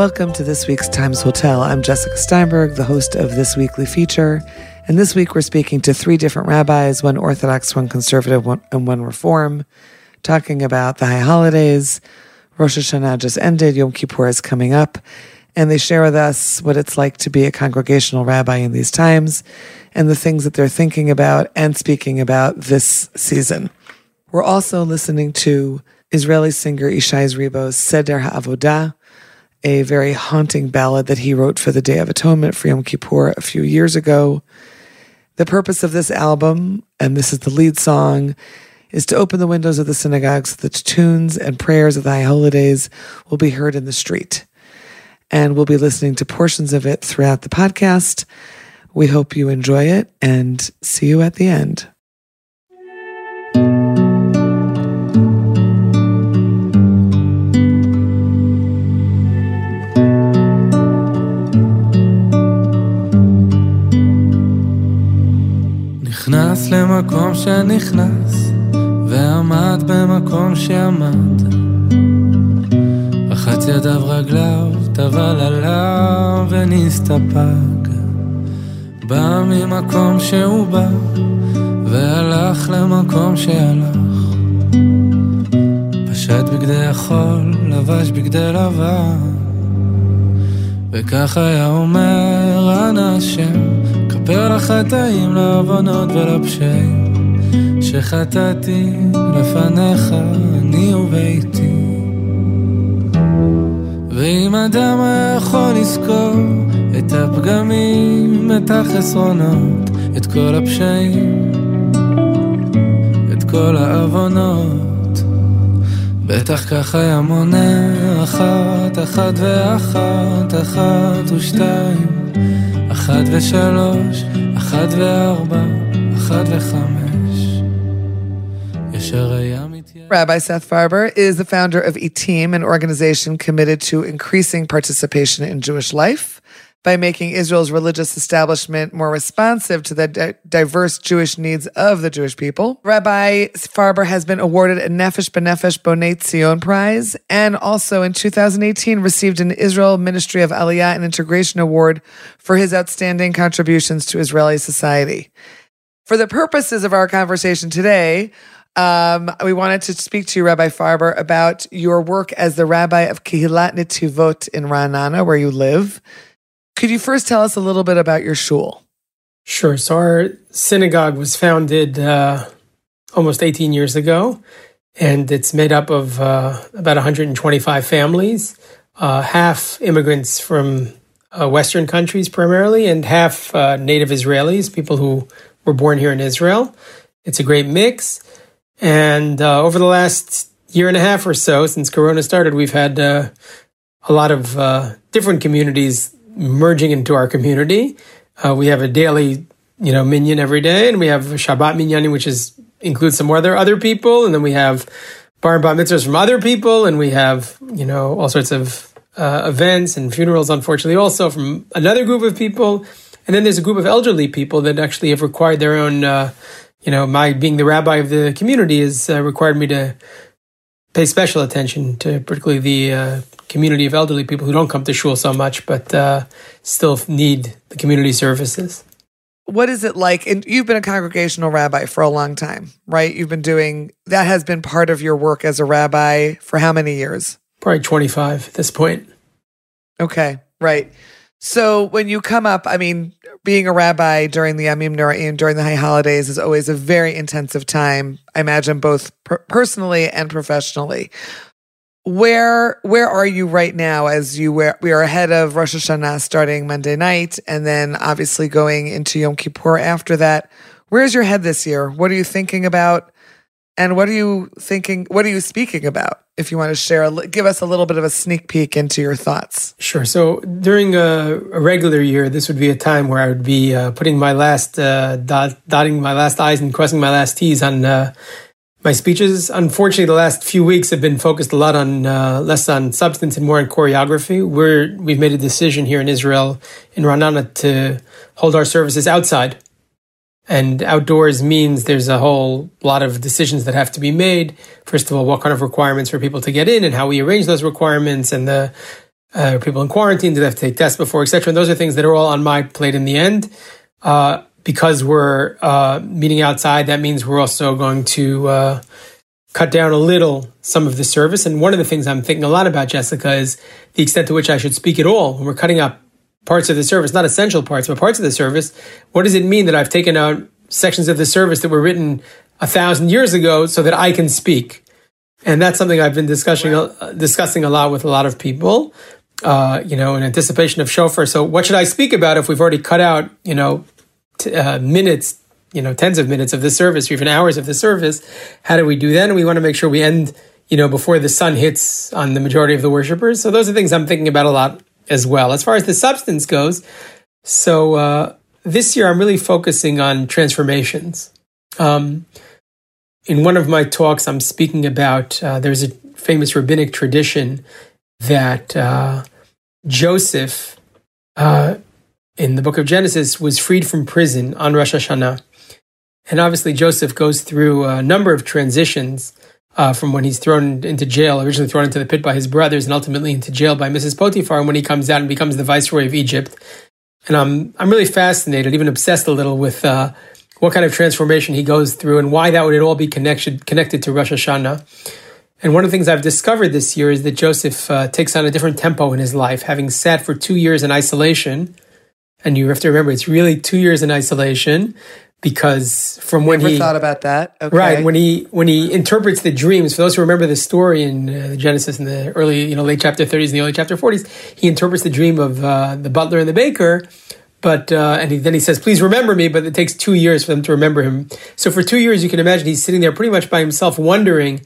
Welcome to this week's Times Will Tell. I'm Jessica Steinberg, the host of this weekly feature. And this week we're speaking to three different rabbis one Orthodox, one conservative, one, and one Reform, talking about the high holidays. Rosh Hashanah just ended, Yom Kippur is coming up, and they share with us what it's like to be a congregational rabbi in these times and the things that they're thinking about and speaking about this season. We're also listening to Israeli singer Ishay Ribo's Seder HaAvodah, a very haunting ballad that he wrote for the Day of Atonement for Yom Kippur a few years ago. The purpose of this album, and this is the lead song, is to open the windows of the synagogues so that tunes and prayers of the high holidays will be heard in the street. And we'll be listening to portions of it throughout the podcast. We hope you enjoy it and see you at the end. נכנס למקום שנכנס, ועמד במקום שעמד. רחץ ידיו רגליו, טבל עליו ונסתפק. בא ממקום שהוא בא, והלך למקום שהלך. פשט בגדי החול, לבש בגדי לבן. וכך היה אומר, אנא כפר לחטאים, לעוונות ולפשעים, שחטאתי לפניך, אני וביתי. ואם אדם היה יכול לזכור את הפגמים, את החסרונות, את כל הפשעים, את כל העוונות, בטח כך היה מונה אחת, אחת ואחת, אחת ושתיים, אחת ושלוש, אחת וארבע, אחת וחמש. ישר היה Rabbi Seth Farber is the founder of ITIM, an organization committed to increasing participation in Jewish life by making Israel's religious establishment more responsive to the di- diverse Jewish needs of the Jewish people. Rabbi Farber has been awarded a Nefesh B'Nefesh Bonei Tzion Prize and also in 2018 received an Israel Ministry of Aliyah and Integration Award for his outstanding contributions to Israeli society. For the purposes of our conversation today, um, we wanted to speak to you, Rabbi Farber, about your work as the rabbi of Kehilat Netivot in Ra'anana, where you live. Could you first tell us a little bit about your shul? Sure. So our synagogue was founded uh, almost 18 years ago, and it's made up of uh, about 125 families, uh, half immigrants from uh, Western countries primarily, and half uh, native Israelis, people who were born here in Israel. It's a great mix. And uh, over the last year and a half or so, since Corona started, we've had a lot of different communities merging into our community. Uh, we have a daily, you know, minyan every day, and we have Shabbat minyan, which is includes some other other people, and then we have bar and bat mitzvahs from other people, and we have you know all sorts of uh, events and funerals, unfortunately, also from another group of people. And then there's a group of elderly people that actually have required their own uh, you know, my being the rabbi of the community has uh, required me to pay special attention to particularly the uh, community of elderly people who don't come to shul so much, but uh, still need the community services. What is it like? And you've been a congregational rabbi for a long time, right? You've been doing that has been part of your work as a rabbi for how many years? Probably 25 at this point. Okay, right. So when you come up, I mean, being a rabbi during the Yamim Noraim, during the high holidays, is always a very intensive time. I imagine both per- personally and professionally. Where where are you right now? As you were, we are ahead of Rosh Hashanah starting Monday night, and then obviously going into Yom Kippur after that. Where's your head this year? What are you thinking about? And what are you thinking? What are you speaking about? If you want to share, give us a little bit of a sneak peek into your thoughts. Sure. So during a, a regular year, this would be a time where I would be uh, putting my last, uh, dot, dotting my last I's and crossing my last T's on uh, my speeches. Unfortunately, the last few weeks have been focused a lot on uh, less on substance and more on choreography. We're, we've made a decision here in Israel, in Ra'anana, to hold our services outside and outdoors means there's a whole lot of decisions that have to be made. First of all, what kind of requirements for people to get in and how we arrange those requirements and the uh, people in quarantine? Do they have to take tests before, etc.? And those are things that are all on my plate in the end. Uh, because we're uh, meeting outside, that means we're also going to uh, cut down a little some of the service. And one of the things I'm thinking a lot about, Jessica, is the extent to which I should speak at all. When we're cutting out parts of the service, not essential parts, but parts of the service, what does it mean that I've taken out sections of the service that were written a thousand years ago so that I can speak? And that's something I've been discussing uh, discussing a lot with a lot of people. Uh, you know, in anticipation of shofar. So, what should I speak about if we've already cut out, you know, t- uh, minutes, you know, tens of minutes of the service, or even hours of the service? How do we do that? And we want to make sure we end, you know, before the sun hits on the majority of the worshippers. So, those are things I'm thinking about a lot as well. As far as the substance goes, so uh, this year I'm really focusing on transformations. Um, in one of my talks, I'm speaking about uh, there's a famous rabbinic tradition that uh, Joseph, uh, in the book of Genesis, was freed from prison on Rosh Hashanah. And obviously, Joseph goes through a number of transitions uh, from when he's thrown into jail, originally thrown into the pit by his brothers, and ultimately into jail by Mrs. Potiphar, and when he comes out and becomes the viceroy of Egypt. And I'm I'm really fascinated, even obsessed a little with uh, what kind of transformation he goes through and why that would it all be connected connected to Rosh Hashanah. And one of the things I've discovered this year is that Joseph uh, takes on a different tempo in his life, having sat for two years in isolation. And you have to remember, it's really two years in isolation because from when Never he thought about that. Okay. right when he when he interprets the dreams. For those who remember the story in uh, Genesis in the early, you know, late chapter thirties and the early chapter forties, he interprets the dream of uh, the butler and the baker. But uh, and he, then he says, "Please remember me." But it takes two years for them to remember him. So for two years, you can imagine he's sitting there pretty much by himself, wondering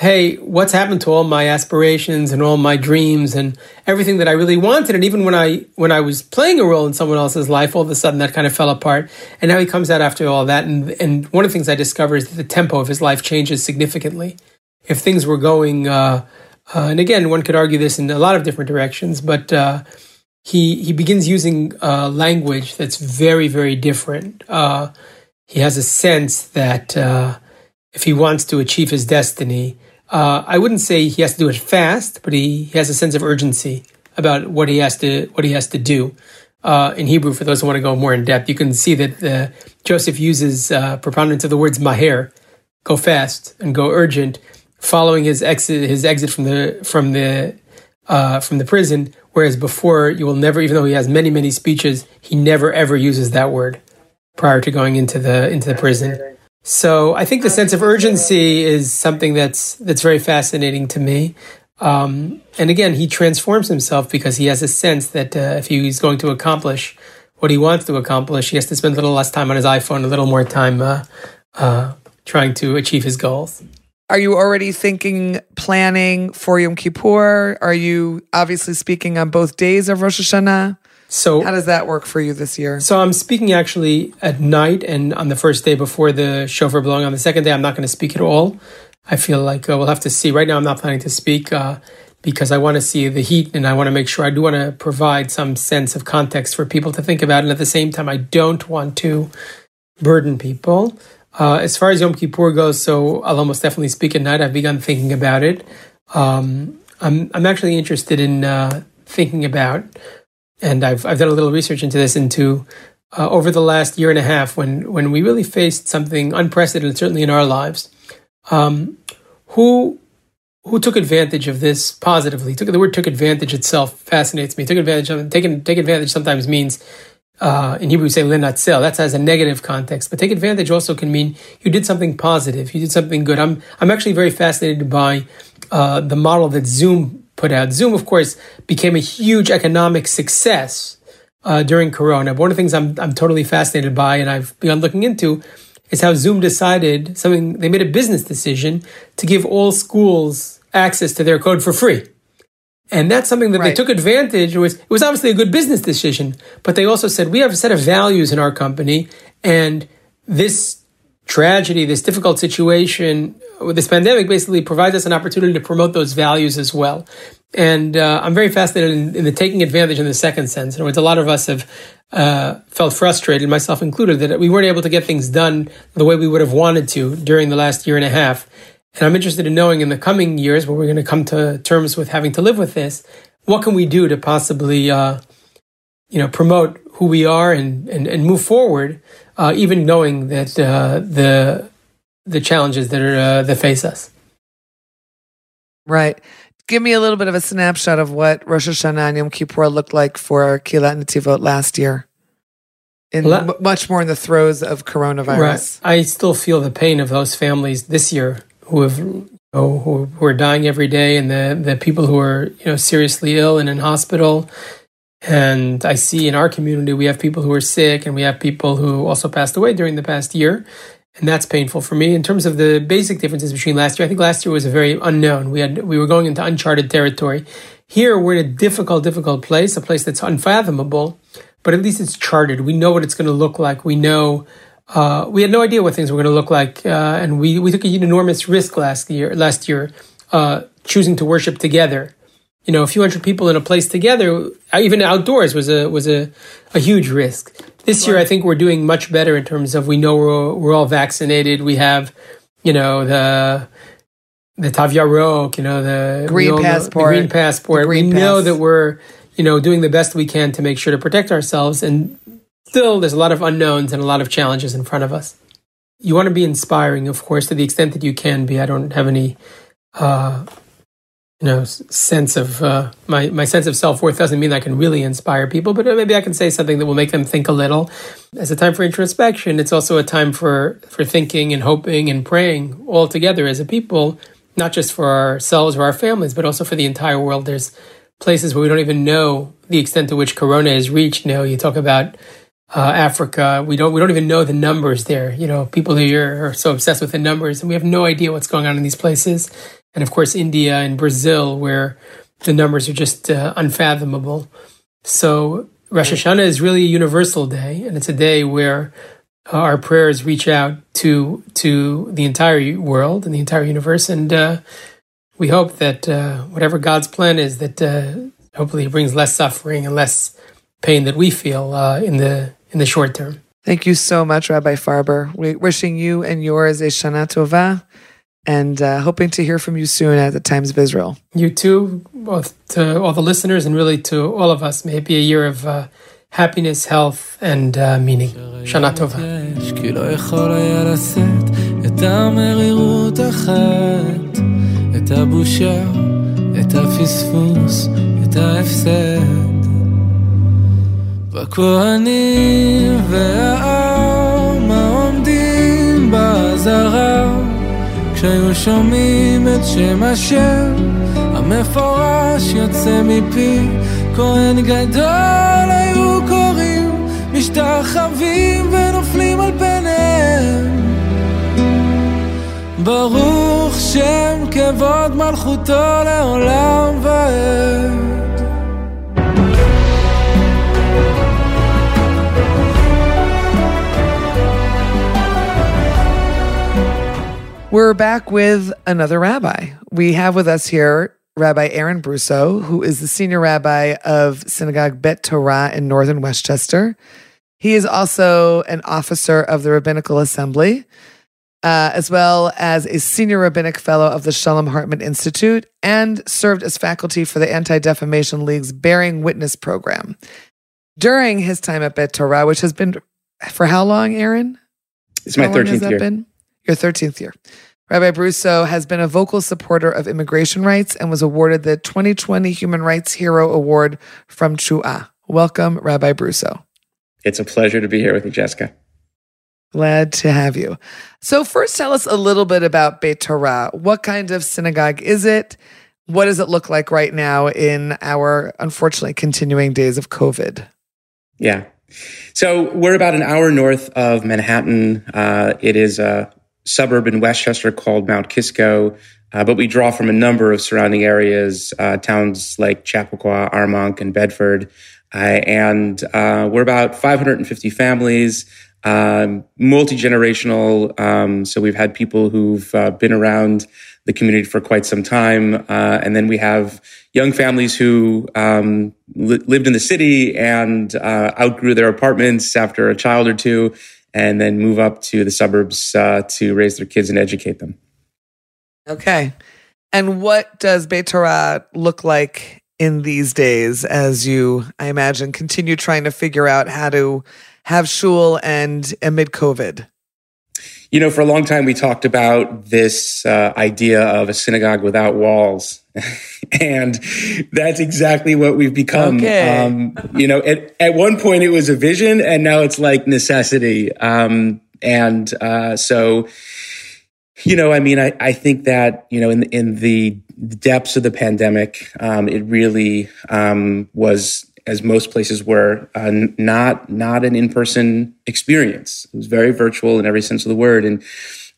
hey, what's happened to all my aspirations and all my dreams and everything that I really wanted? And even when I when I was playing a role in someone else's life, all of a sudden that kind of fell apart. And now he comes out after all that, and and one of the things I discover is that the tempo of his life changes significantly. If things were going, uh, uh, and again, one could argue this in a lot of different directions, but. Uh, he, he begins using uh, language that's very, very different. Uh, he has a sense that uh, if he wants to achieve his destiny, uh, I wouldn't say he has to do it fast, but he, he, has a sense of urgency about what he has to what he has to do. Uh, in Hebrew, for those who want to go more in depth, you can see that uh, Joseph uses uh, preponderance of the words maher, go fast and go urgent, following his exit his exit from the from the uh, from the prison. Whereas before, you will never, even though he has many many speeches, he never ever uses that word prior to going into the into the prison. So I think the sense of urgency is something that's that's very fascinating to me. Um, and again, he transforms himself because he has a sense that uh, if he's going to accomplish what he wants to accomplish, he has to spend a little less time on his iPhone, a little more time uh, uh, trying to achieve his goals. Are you already thinking, planning for Yom Kippur? Are you obviously speaking on both days of Rosh Hashanah? So how does that work for you this year? So I'm speaking actually at night and on the first day before the shofar blowing. On the second day, I'm not going to speak at all. I feel like uh, we'll have to see. Right now, I'm not planning to speak uh, because I want to see the heat and I want to make sure I do want to provide some sense of context for people to think about. And at the same time, I don't want to burden people. Uh, as far as Yom Kippur goes, so I'll almost definitely speak at night. I've begun thinking about it. Um, I'm I'm actually interested in uh, thinking about and I've I've done a little research into this into uh, over the last year and a half when when we really faced something unprecedented, certainly in our lives. Um, who who took advantage of this positively? Took the word "took advantage" itself fascinates me. Took advantage of taking take advantage sometimes means. Uh, in Hebrew, we say "linatzel." That has a negative context, but take advantage also can mean you did something positive, you did something good. I'm I'm actually very fascinated by uh, the model that Zoom put out. Zoom, of course, became a huge economic success uh, during Corona. But one of the things I'm, I'm totally fascinated by and I've begun looking into is how Zoom decided something, they made a business decision to give all schools access to their code for free. And that's something that right. they took advantage. It was, it was obviously a good business decision, but they also said, we have a set of values in our company and this tragedy, this difficult situation with this pandemic basically provides us an opportunity to promote those values as well. And uh, I'm very fascinated in, in, the taking advantage in the second sense. In other words, a lot of us have uh, felt frustrated, myself included, that we weren't able to get things done the way we would have wanted to during the last year and a half. And I'm interested in knowing in the coming years, where we're going to come to terms with having to live with this, what can we do to possibly, uh, you know, promote who we are and and, and move forward, uh, even knowing that uh, the the challenges that are uh, that face us. Right. Give me a little bit of a snapshot of what Rosh Hashanah and Yom Kippur looked like for Kehilat Netivot last year. In Well, much more in the throes of coronavirus. Right. I still feel the pain of those families this year who have you know, who, who are dying every day, and the the people who are you know seriously ill and in hospital. And I see in our community we have people who are sick, and we have people who also passed away during the past year, and that's painful for me. In terms of the basic differences between last year, I think last year was a very unknown. We had we were going into uncharted territory. Here we're in a difficult, difficult place, a place that's unfathomable, but at least it's charted. We know what it's going to look like. We know uh, we had no idea what things were going to look like, uh, and we, we took an enormous risk last year. Last year, uh, choosing to worship together, you know, a few hundred people in a place together, uh, even outdoors, was a was a, a huge risk. This year, I think we're doing much better in terms of we know we're we're all vaccinated. We have, you know, the the Tav Yarok, you know, the green know, passport, the green passport. The green we pass. know that we're you know doing the best we can to make sure to protect ourselves and still there's a lot of unknowns and a lot of challenges in front of us. You want to be inspiring, of course, to the extent that you can be. I don't have any, uh, you know, sense of uh, my my sense of self worth doesn't mean I can really inspire people, but maybe I can say something that will make them think a little. As a time for introspection, it's also a time for for thinking and hoping and praying all together as a people, not just for ourselves or our families, but also for the entire world. There's places where we don't even know the extent to which Corona has reached. You know, you talk about uh, Africa. We don't we don't even know the numbers there. You know, people here are so obsessed with the numbers, and we have no idea what's going on in these places. And of course, India and Brazil, where the numbers are just uh, unfathomable. So Rosh Hashanah is really a universal day, and it's a day where our prayers reach out to to the entire world and the entire universe, and uh, we hope that uh, whatever God's plan is, that uh, hopefully it brings less suffering and less pain that we feel uh, in the in the short term. Thank you so much, Rabbi Farber. We're wishing you and yours a Shana Tova and uh, hoping to hear from you soon at the Times of Israel. You too, both to all the listeners and really to all of us. May it be a year of uh, happiness, health, and uh, meaning. Shana Tova. כי לא יכול היה לשאת את המרירות החטא, את הבושה, את הפספוס, את ההפסד. והכהנים והעם העומדים באזהרה, כשהיו שומעים את שם השם, המפורש יוצא מפי, כהן גדול היו קוראים, משתחווים ונופלים על פניהם. ברוך שם כבוד מלכותו לעולם ועד. We're back with another rabbi. We have with us here Rabbi Aaron Brusso, who is the senior rabbi of Synagogue Bet Torah in northern Westchester. He is also an officer of the Rabbinical Assembly, uh, as well as a senior rabbinic fellow of the Shalom Hartman Institute, and served as faculty for the Anti Defamation League's Bearing Witness program. During his time at Bet Torah, which has been for how long, Aaron? It's my How long has 13th that year. Been? Your 13th year. Rabbi Brusso has been a vocal supporter of immigration rights and was awarded the 2020 Human Rights Hero Award from T'ruah. Welcome, Rabbi Brusso. It's a pleasure to be here with you, Jessica. Glad to have you. So, first, tell us a little bit about Beit Torah. What kind of synagogue is it? What does it look like right now in our unfortunately continuing days of COVID? Yeah. So we're about an hour north of Manhattan. Uh, it is a suburb in Westchester called Mount Kisco, uh, but we draw from a number of surrounding areas, uh, towns like Chappaqua, Armonk, and Bedford. Uh, and uh, we're about 550 families, um, multi generational. Um, so we've had people who've uh, been around the community for quite some time. Uh, and then we have young families who um, li- lived in the city and outgrew their apartments after a child or two, and then move up to the suburbs uh, to raise their kids and educate them. Okay. And what does Beit look like in these days as you, I imagine, continue trying to figure out how to have shul and amid COVID? You know, for a long time, we talked about this uh, idea of a synagogue without walls. and that's exactly what we've become. Okay. Um, you know, at, at one point it was a vision and now it's like necessity. Um, and uh, so, you know, I mean, I, I think that, you know, in, in the depths of the pandemic, um, it really um, was as most places were, uh, not not an in person experience. It was very virtual in every sense of the word. And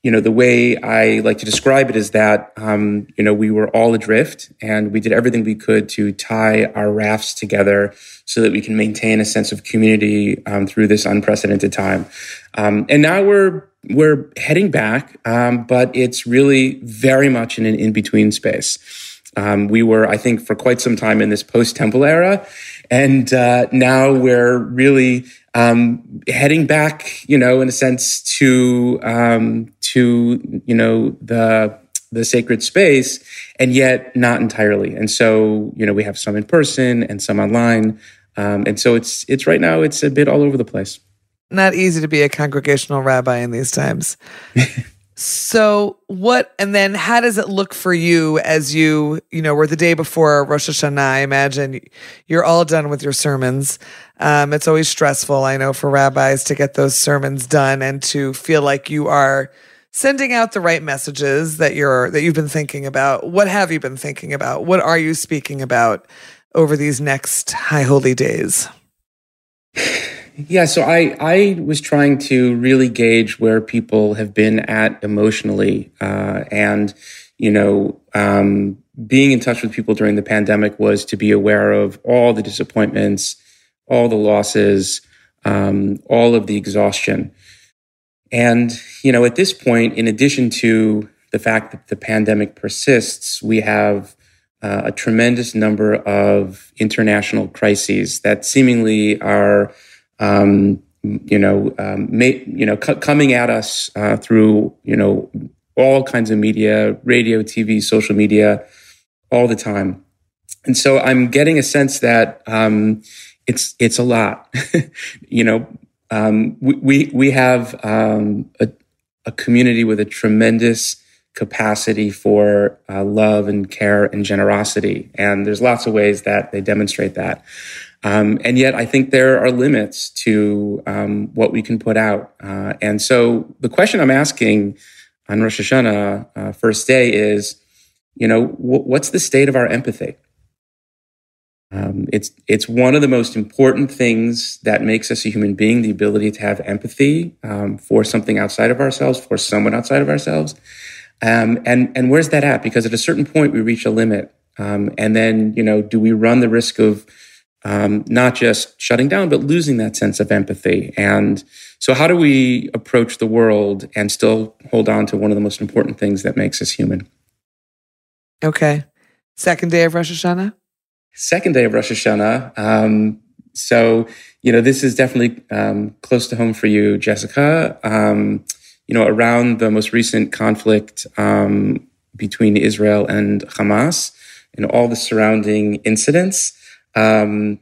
you know, the way I like to describe it is that um, you know we were all adrift, and we did everything we could to tie our rafts together so that we can maintain a sense of community um, through this unprecedented time. Um, and now we're we're heading back, um, but it's really very much in an in between space. Um, we were, I think, for quite some time in this post temple era. And uh, now we're really um, heading back, you know, in a sense to um, to you know the the sacred space, and yet not entirely. And so, you know, we have some in person and some online, um, and so it's it's right now it's a bit all over the place. Not easy to be a congregational rabbi in these times. So what and then how does it look for you as you, you know, we're the day before Rosh Hashanah, I imagine you're all done with your sermons. Um, it's always stressful, I know, for rabbis to get those sermons done and to feel like you are sending out the right messages that you're that you've been thinking about. What have you been thinking about? What are you speaking about over these next high holy days? Yeah, so I I was trying to really gauge where people have been at emotionally, uh, and you know, um, being in touch with people during the pandemic was to be aware of all the disappointments, all the losses, um, all of the exhaustion, and you know, at this point, in addition to the fact that the pandemic persists, we have uh, a tremendous number of international crises that seemingly are um, you know, um, may, you know, c- coming at us uh, through you know all kinds of media, radio, TV, social media, all the time. And so I'm getting a sense that um, it's it's a lot. you know, um, we, we we have um, a, a community with a tremendous capacity for uh, love and care and generosity, and there's lots of ways that they demonstrate that. Um, and yet, I think there are limits to um, what we can put out. Uh, and so, the question I'm asking on Rosh Hashanah, uh, first day, is, you know, w- what's the state of our empathy? Um, it's it's one of the most important things that makes us a human being: the ability to have empathy um, for something outside of ourselves, for someone outside of ourselves. Um, and and where's that at? Because at a certain point, we reach a limit, um, and then you know, do we run the risk of um, not just shutting down, but losing that sense of empathy. And so, how do we approach the world and still hold on to one of the most important things that makes us human? Okay. Second day of Rosh Hashanah? Second day of Rosh Hashanah. Um, so, you know, this is definitely um, close to home for you, Jessica. Um, you know, around the most recent conflict um, between Israel and Hamas and all the surrounding incidents um,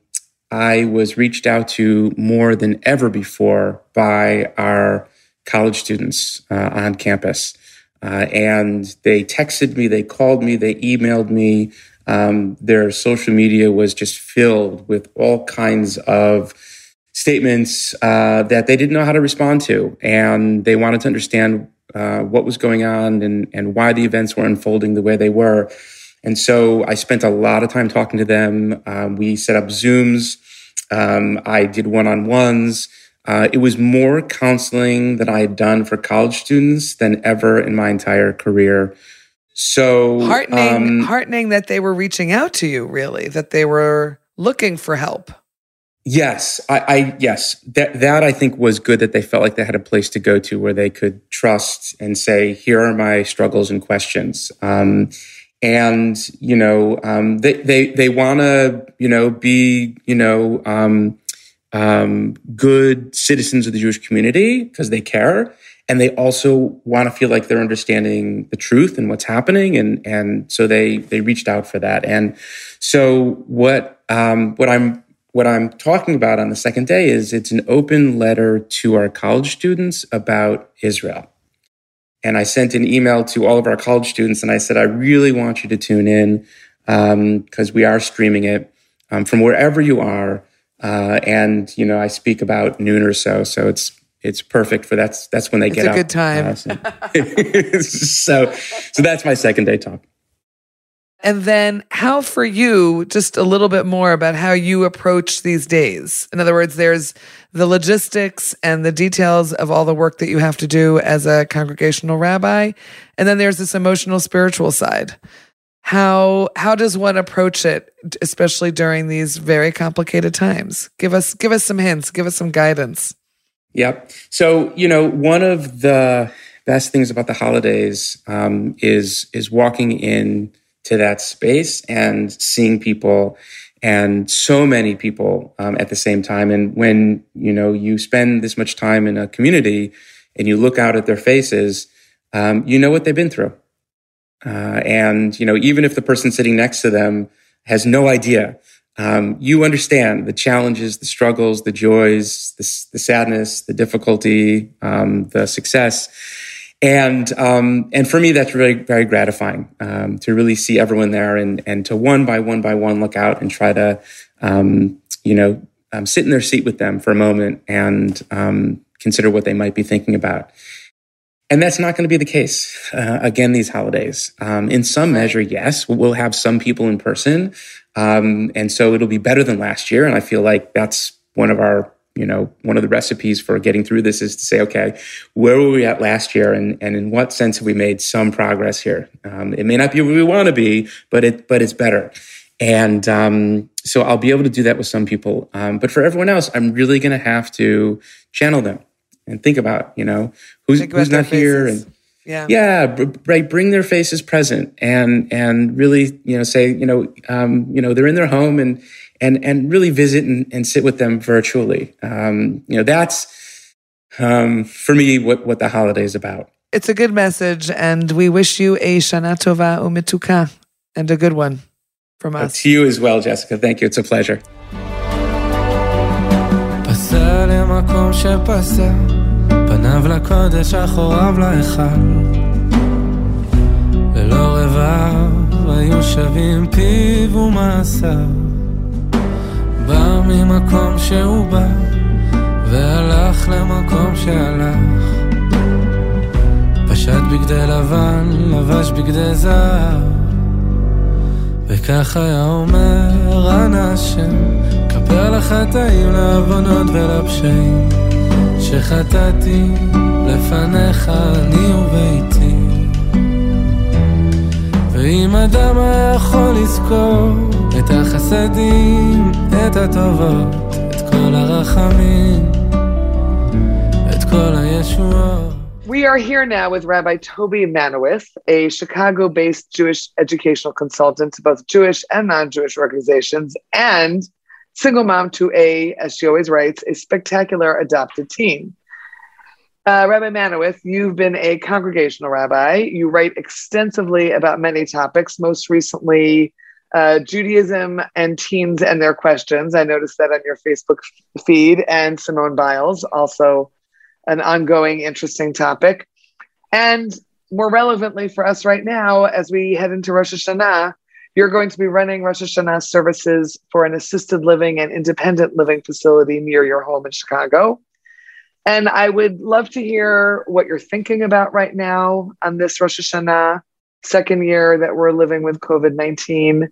I was reached out to more than ever before by our college students uh, on campus. Uh, and they texted me, they called me, they emailed me. Um, their social media was just filled with all kinds of statements uh, that they didn't know how to respond to. And they wanted to understand uh, what was going on and, and why the events were unfolding the way they were. And so I spent a lot of time talking to them. Um, we set up Zooms. Um, I did one on ones. Uh, it was more counseling that I had done for college students than ever in my entire career. So heartening, um, heartening that they were reaching out to you, really, that they were looking for help. Yes, I, I, yes that that I think was good that they felt like they had a place to go to where they could trust and say, "Here are my struggles and questions." Um, and you know um, they they they want to you know be you know um, um, good citizens of the Jewish community because they care, and they also want to feel like they're understanding the truth and what's happening, and and so they they reached out for that. And so what um, what I'm what I'm talking about on the second day is it's an open letter to our college students about Israel. And I sent an email to all of our college students and I said, I really want you to tune in because um, we are streaming it um, from wherever you are. Uh, and, you know, I speak about noon or so. So it's, it's perfect for that's, that's when they it's get a up. good time. Uh, so, so that's my second day talk. And then, how for you, just a little bit more about how you approach these days. In other words, there's the logistics and the details of all the work that you have to do as a congregational rabbi. And then there's this emotional, spiritual side. How, how does one approach it, especially during these very complicated times? Give us, give us some hints, give us some guidance. Yep. So, you know, one of the best things about the holidays um, is, is walking in to that space and seeing people and so many people um, at the same time. And when you know you spend this much time in a community and you look out at their faces, um, you know what they've been through. Uh, and you know even if the person sitting next to them has no idea, um, you understand the challenges, the struggles, the joys, the, the sadness, the difficulty, um, the success and um, and for me that's really very gratifying um, to really see everyone there and and to one by one by one look out and try to um, you know um, sit in their seat with them for a moment and um, consider what they might be thinking about. And that's not going to be the case uh, again these holidays. Um, in some measure, yes, we'll have some people in person, and so it'll be better than last year. And I feel like that's one of our you know, one of the recipes for getting through this is to say, okay, where were we at last year, and and in what sense have we made some progress here? Um, it may not be where we want to be, but it but it's better. And um, so I'll be able to do that with some people. Um, but for everyone else, I'm really going to have to channel them and think about, you know, who's who's not here and yeah, yeah, right. Bring their faces present and and really, you know, say, you know, um, you know, they're in their home and and and really visit and, and sit with them virtually. Um, you know, that's um, for me what what the holiday is about. It's a good message, and we wish you a Shana Tova Umituka and a good one from us. to you as well, Jessica. Thank you. It's a pleasure. פניו לקודש, אחוריו להיכל. ללא רבב היו שווים פיו ומעשיו. בא ממקום שהוא בא, והלך למקום שהלך. פשט בגדי לבן, לבש בגדי זהב. וכך היה אומר, אנא השם, כפר לחטאים, לעוונות ולפשעים, שחטאתי לפניך אני וביתי. ואם אדם היה יכול לזכור את החסדים, את הטובות, את כל הרחמים, את כל הישועות. We are here now with Rabbi Toby Manowith, a Chicago based Jewish educational consultant to both Jewish and non Jewish organizations, and single mom to a, as she always writes, a spectacular adopted teen. Uh, rabbi Manowith, you've been a congregational rabbi. You write extensively about many topics, most recently uh, Judaism and teens and their questions. I noticed that on your Facebook feed, and Simone Biles, also an ongoing interesting topic. And more relevantly for us right now, as we head into Rosh Hashanah, you're going to be running Rosh Hashanah services for an assisted living and independent living facility near your home in Chicago. And I would love to hear what you're thinking about right now on this Rosh Hashanah, second year that we're living with COVID 19,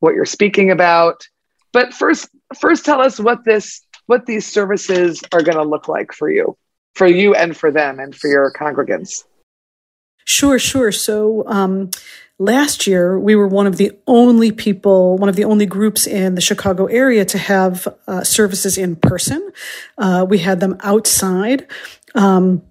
what you're speaking about. But first, first tell us what this what these services are going to look like for you, for you and for them and for your congregants. Sure, sure. So um, last year, we were one of the only people, one of the only groups in the Chicago area to have uh, services in person. Uh, we had them outside. Um,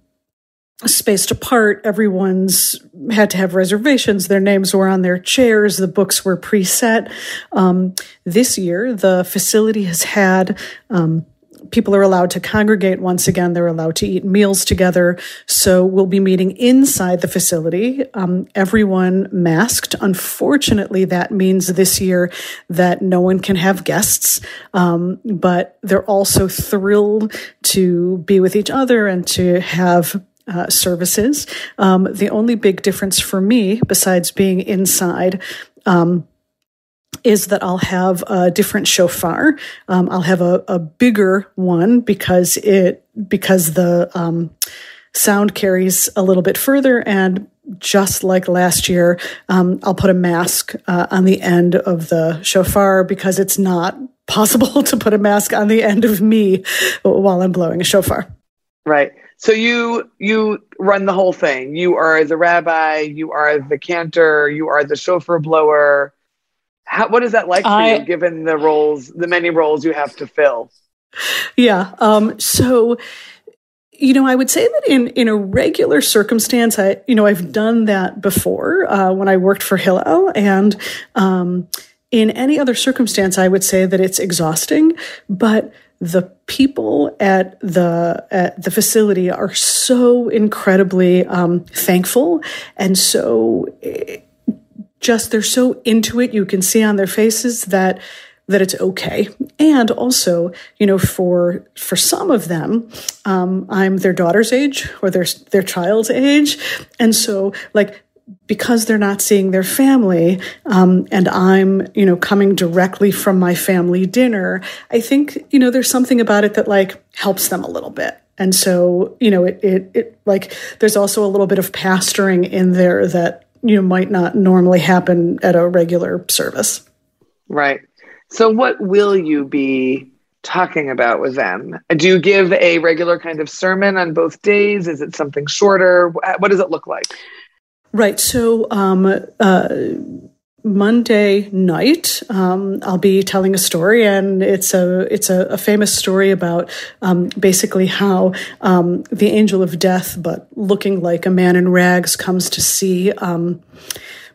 spaced apart everyone's had to have reservations their names were on their chairs the books were preset um, this year the facility has had um, people are allowed to congregate once again. They're allowed to eat meals together. So we'll be meeting inside the facility. Um, everyone masked. Unfortunately, that means this year that no one can have guests. Um, but they're also thrilled to be with each other and to have uh, services. Um, the only big difference for me, besides being inside, um, is that I'll have a different shofar. Um, I'll have a, a, bigger one because it because the um, sound carries a little bit further and just like last year, um, I'll put a mask uh, on the end of the shofar because it's not possible to put a mask on the end of me while I'm blowing a shofar. Right. So you you run the whole thing. You are the rabbi. You are the cantor. You are the shofar blower. How, what is that like for I, you, given the roles, the many roles you have to fill? Yeah. Um, so, you know, I would say that in in a regular circumstance, I you know I've done that before uh, when I worked for Hillel, and um, in any other circumstance, I would say that it's exhausting, but the people at the at the facility are so incredibly um, thankful. And so eh, just they're so into it you can see on their faces that that it's okay. And also you know for for some of them um, i'm their daughter's age or their their child's age. And so like because they're not seeing their family um, and i'm you know coming directly from my family dinner i think you know there's something about it that like helps them a little bit. And so you know it, it, it like there's also a little bit of pastoring in there that you know might not normally happen at a regular service. Right. So what will you be talking about with them? Do you give a regular kind of sermon on both days? Is it something shorter? What does it look like Right. So, um, uh, Monday night, um, I'll be telling a story, and it's a it's a, a famous story about um, basically how um, the angel of death, but looking like a man in rags, comes to see. Um,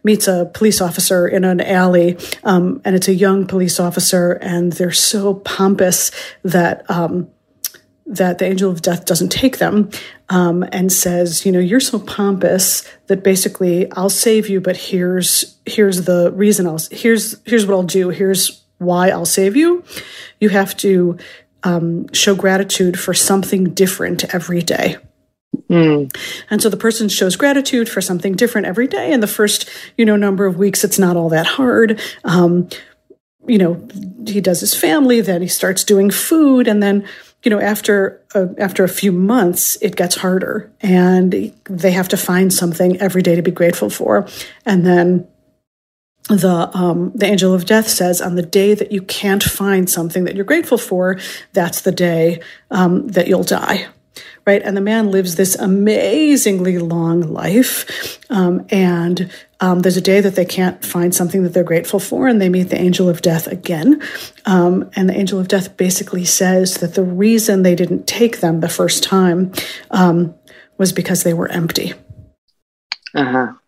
meets a police officer in an alley, um, and it's a young police officer, and they're so pompous that um, that the angel of death doesn't take them um, and says, you know, you're so pompous that basically I'll save you, but here's here's the reason I'll here's here's what I'll do. Here's why I'll save you. You have to um, show gratitude for something different every day. Mm. And so the person shows gratitude for something different every day. And the first, you know, number of weeks, it's not all that hard. Um, you know, he does his family, then he starts doing food, and then you know after a, after a few months it gets harder and they have to find something every day to be grateful for. And then the um, the angel of death says on the day that you can't find something that you're grateful for that's the day um, that you'll die right? And the man lives this amazingly long life. Um, and um, there's a day that they can't find something that they're grateful for, and they meet the angel of death again. Um, and the angel of death basically says that the reason they didn't take them the first time um, was because they were empty. Uh huh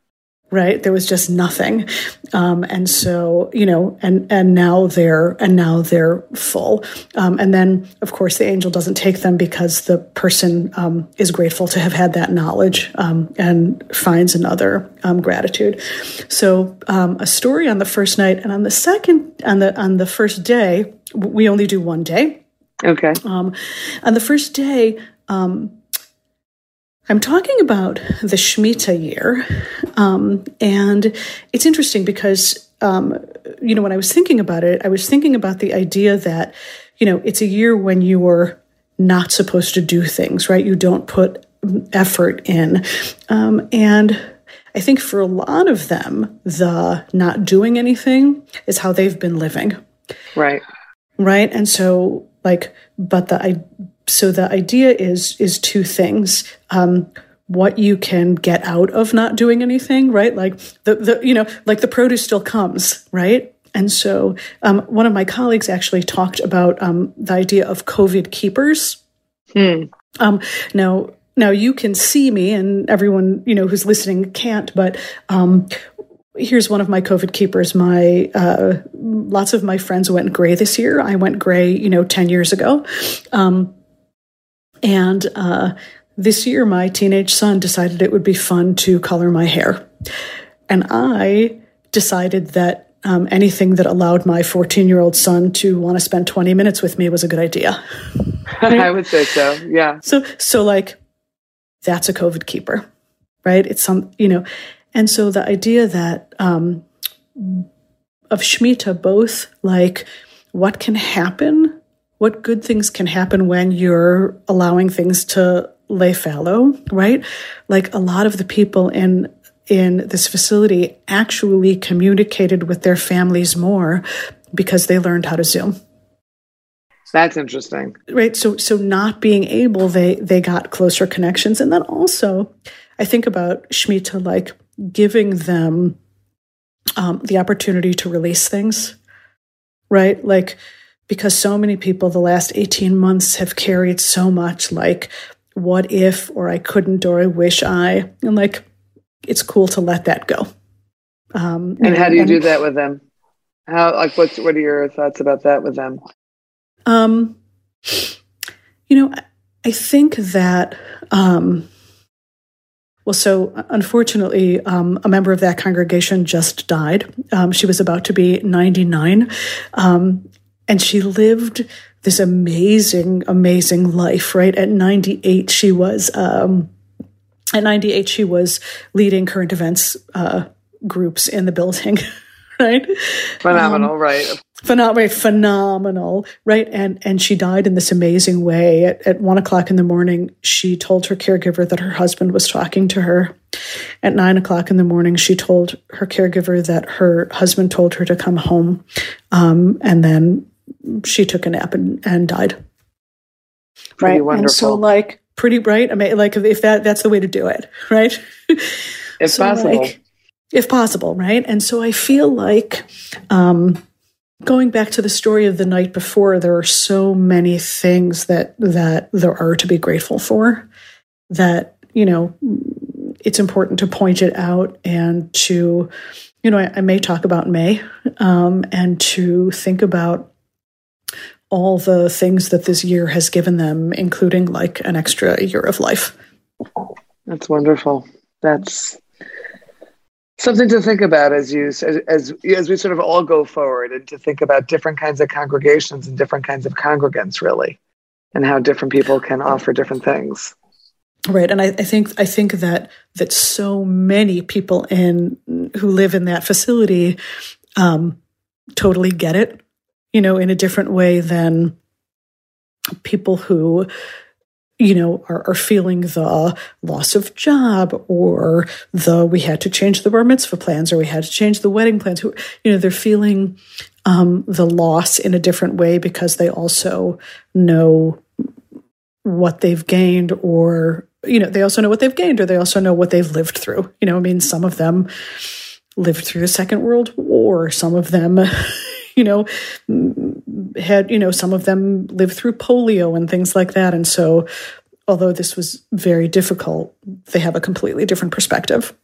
right? There was just nothing. Um, and so you know and and now they're and now they're full. Um, and then of course the angel doesn't take them because the person um, is grateful to have had that knowledge um, and finds another um, gratitude. So um, a story on the first night and on the second on the on the first day we only do one day. Okay. On the first day I'm talking about the Shemitah year. Um, and it's interesting because, um, you know, when I was thinking about it, I was thinking about the idea that, you know, it's a year when you are not supposed to do things, right? You don't put effort in. Um, and I think for a lot of them, the not doing anything is how they've been living. Right. Right. And so, like, but the, I, so the idea is is two things um, what you can get out of not doing anything right like the, the you know like the produce still comes right and so um, one of my colleagues actually talked about um, the idea of covid keepers hmm. Um, now now you can see me and everyone you know who's listening can't but um, here's one of my COVID keepers. My uh, lots of my friends went gray this year. I went gray, you know, ten years ago, um, and uh, this year my teenage son decided it would be fun to color my hair, and I decided that um, anything that allowed my 14 year old son to want to spend 20 minutes with me was a good idea. I would say so. Yeah. So so like that's a COVID keeper, right? It's some you know and so the idea that um, of Shemitah, both like what can happen, what good things can happen when you're allowing things to lay fallow, right? Like a lot of the people in in this facility actually communicated with their families more because they learned how to Zoom. That's interesting. Right. So so not being able, they they got closer connections. And then also I think about Shemitah like giving them um, the opportunity to release things, right? Like, because so many people the last 18 months have carried so much, like, what if, or I couldn't, or I wish I, and like, it's cool to let that go. Um, and how do you and, do that with them? How, like, what's, what are your thoughts about that with them? Um, you know, I think that, um, well, so unfortunately, um, a member of that congregation just died. Um, she was about to be 99. Um, and she lived this amazing, amazing life, right? At 98, she was, um, at 98, she was leading current events uh, groups in the building, right? Phenomenal, um, right? phenomenal, phenomenal, right? And and she died in this amazing way. At, at one o'clock in the morning, she told her caregiver that her husband was talking to her. At nine o'clock in the morning, she told her caregiver that her husband told her to come home, um, and then she took a nap and, and died. Pretty right, wonderful. and so like pretty bright. I mean, like if that that's the way to do it, right? If so possible. Like, if possible, right? And so I feel like um, going back to the story of the night before, there are so many things that that there are to be grateful for. That you know, it's important to point it out and to, you know, I, I may talk about May um, and to think about all the things that this year has given them, including like an extra year of life. That's wonderful. That's something to think about as you as, as as we sort of all go forward and to think about different kinds of congregations and different kinds of congregants really and how different people can offer different things right and I, I think i think that that so many people in who live in that facility um totally get it you know in a different way than people who you know, are, are, feeling the loss of job or the we had to change the bar mitzvah plans or we had to change the wedding plans. Who, you know, they're feeling um, the loss in a different way because they also know what they've gained or, you know, they also know what they've gained or they also know what they've lived through. You know, I mean, some of them lived through the Second World War, some of them, you know, had, you know, some of them lived through polio and things like that. And so, although this was very difficult, they have a completely different perspective.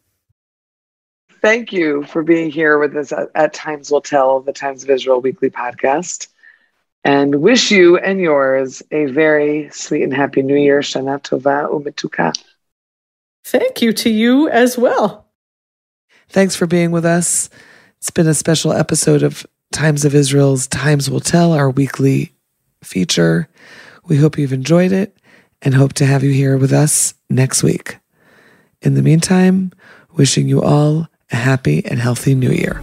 Thank you for being here with us at, at Times Will Tell, the Times of Israel weekly podcast, and wish you and yours a very sweet and happy New Year. Shana Tova Umetuka. Thank you to you as well. Thanks for being with us. It's been a special episode of Times of Israel's Times Will Tell, our weekly feature. We hope you've enjoyed it and hope to have you here with us next week. In the meantime, wishing you all a happy and healthy new year.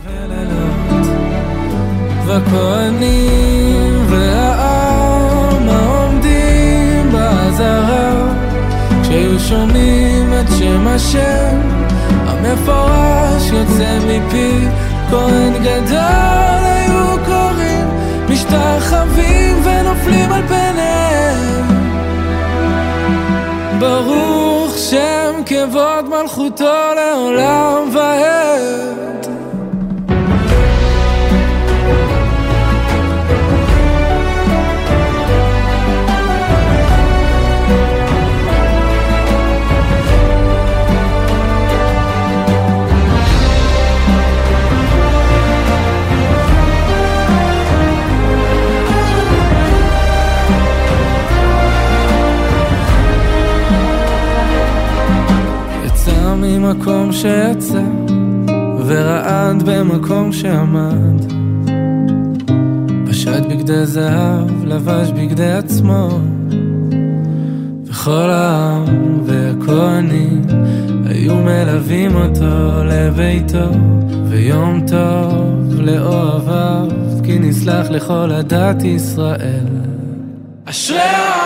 המפורש יוצא מפי כהן גדול משתחווים ונופלים על פניהם. ברוך שם כבוד מלכותו לעולם ועד שיצא, ורעד במקום שעמד. פשט בגדי זהב, לבש בגדי עצמו, וכל העם והכהנים היו מלווים אותו לביתו, ויום טוב לאוהביו, כי נסלח לכל עדת ישראל. אשרי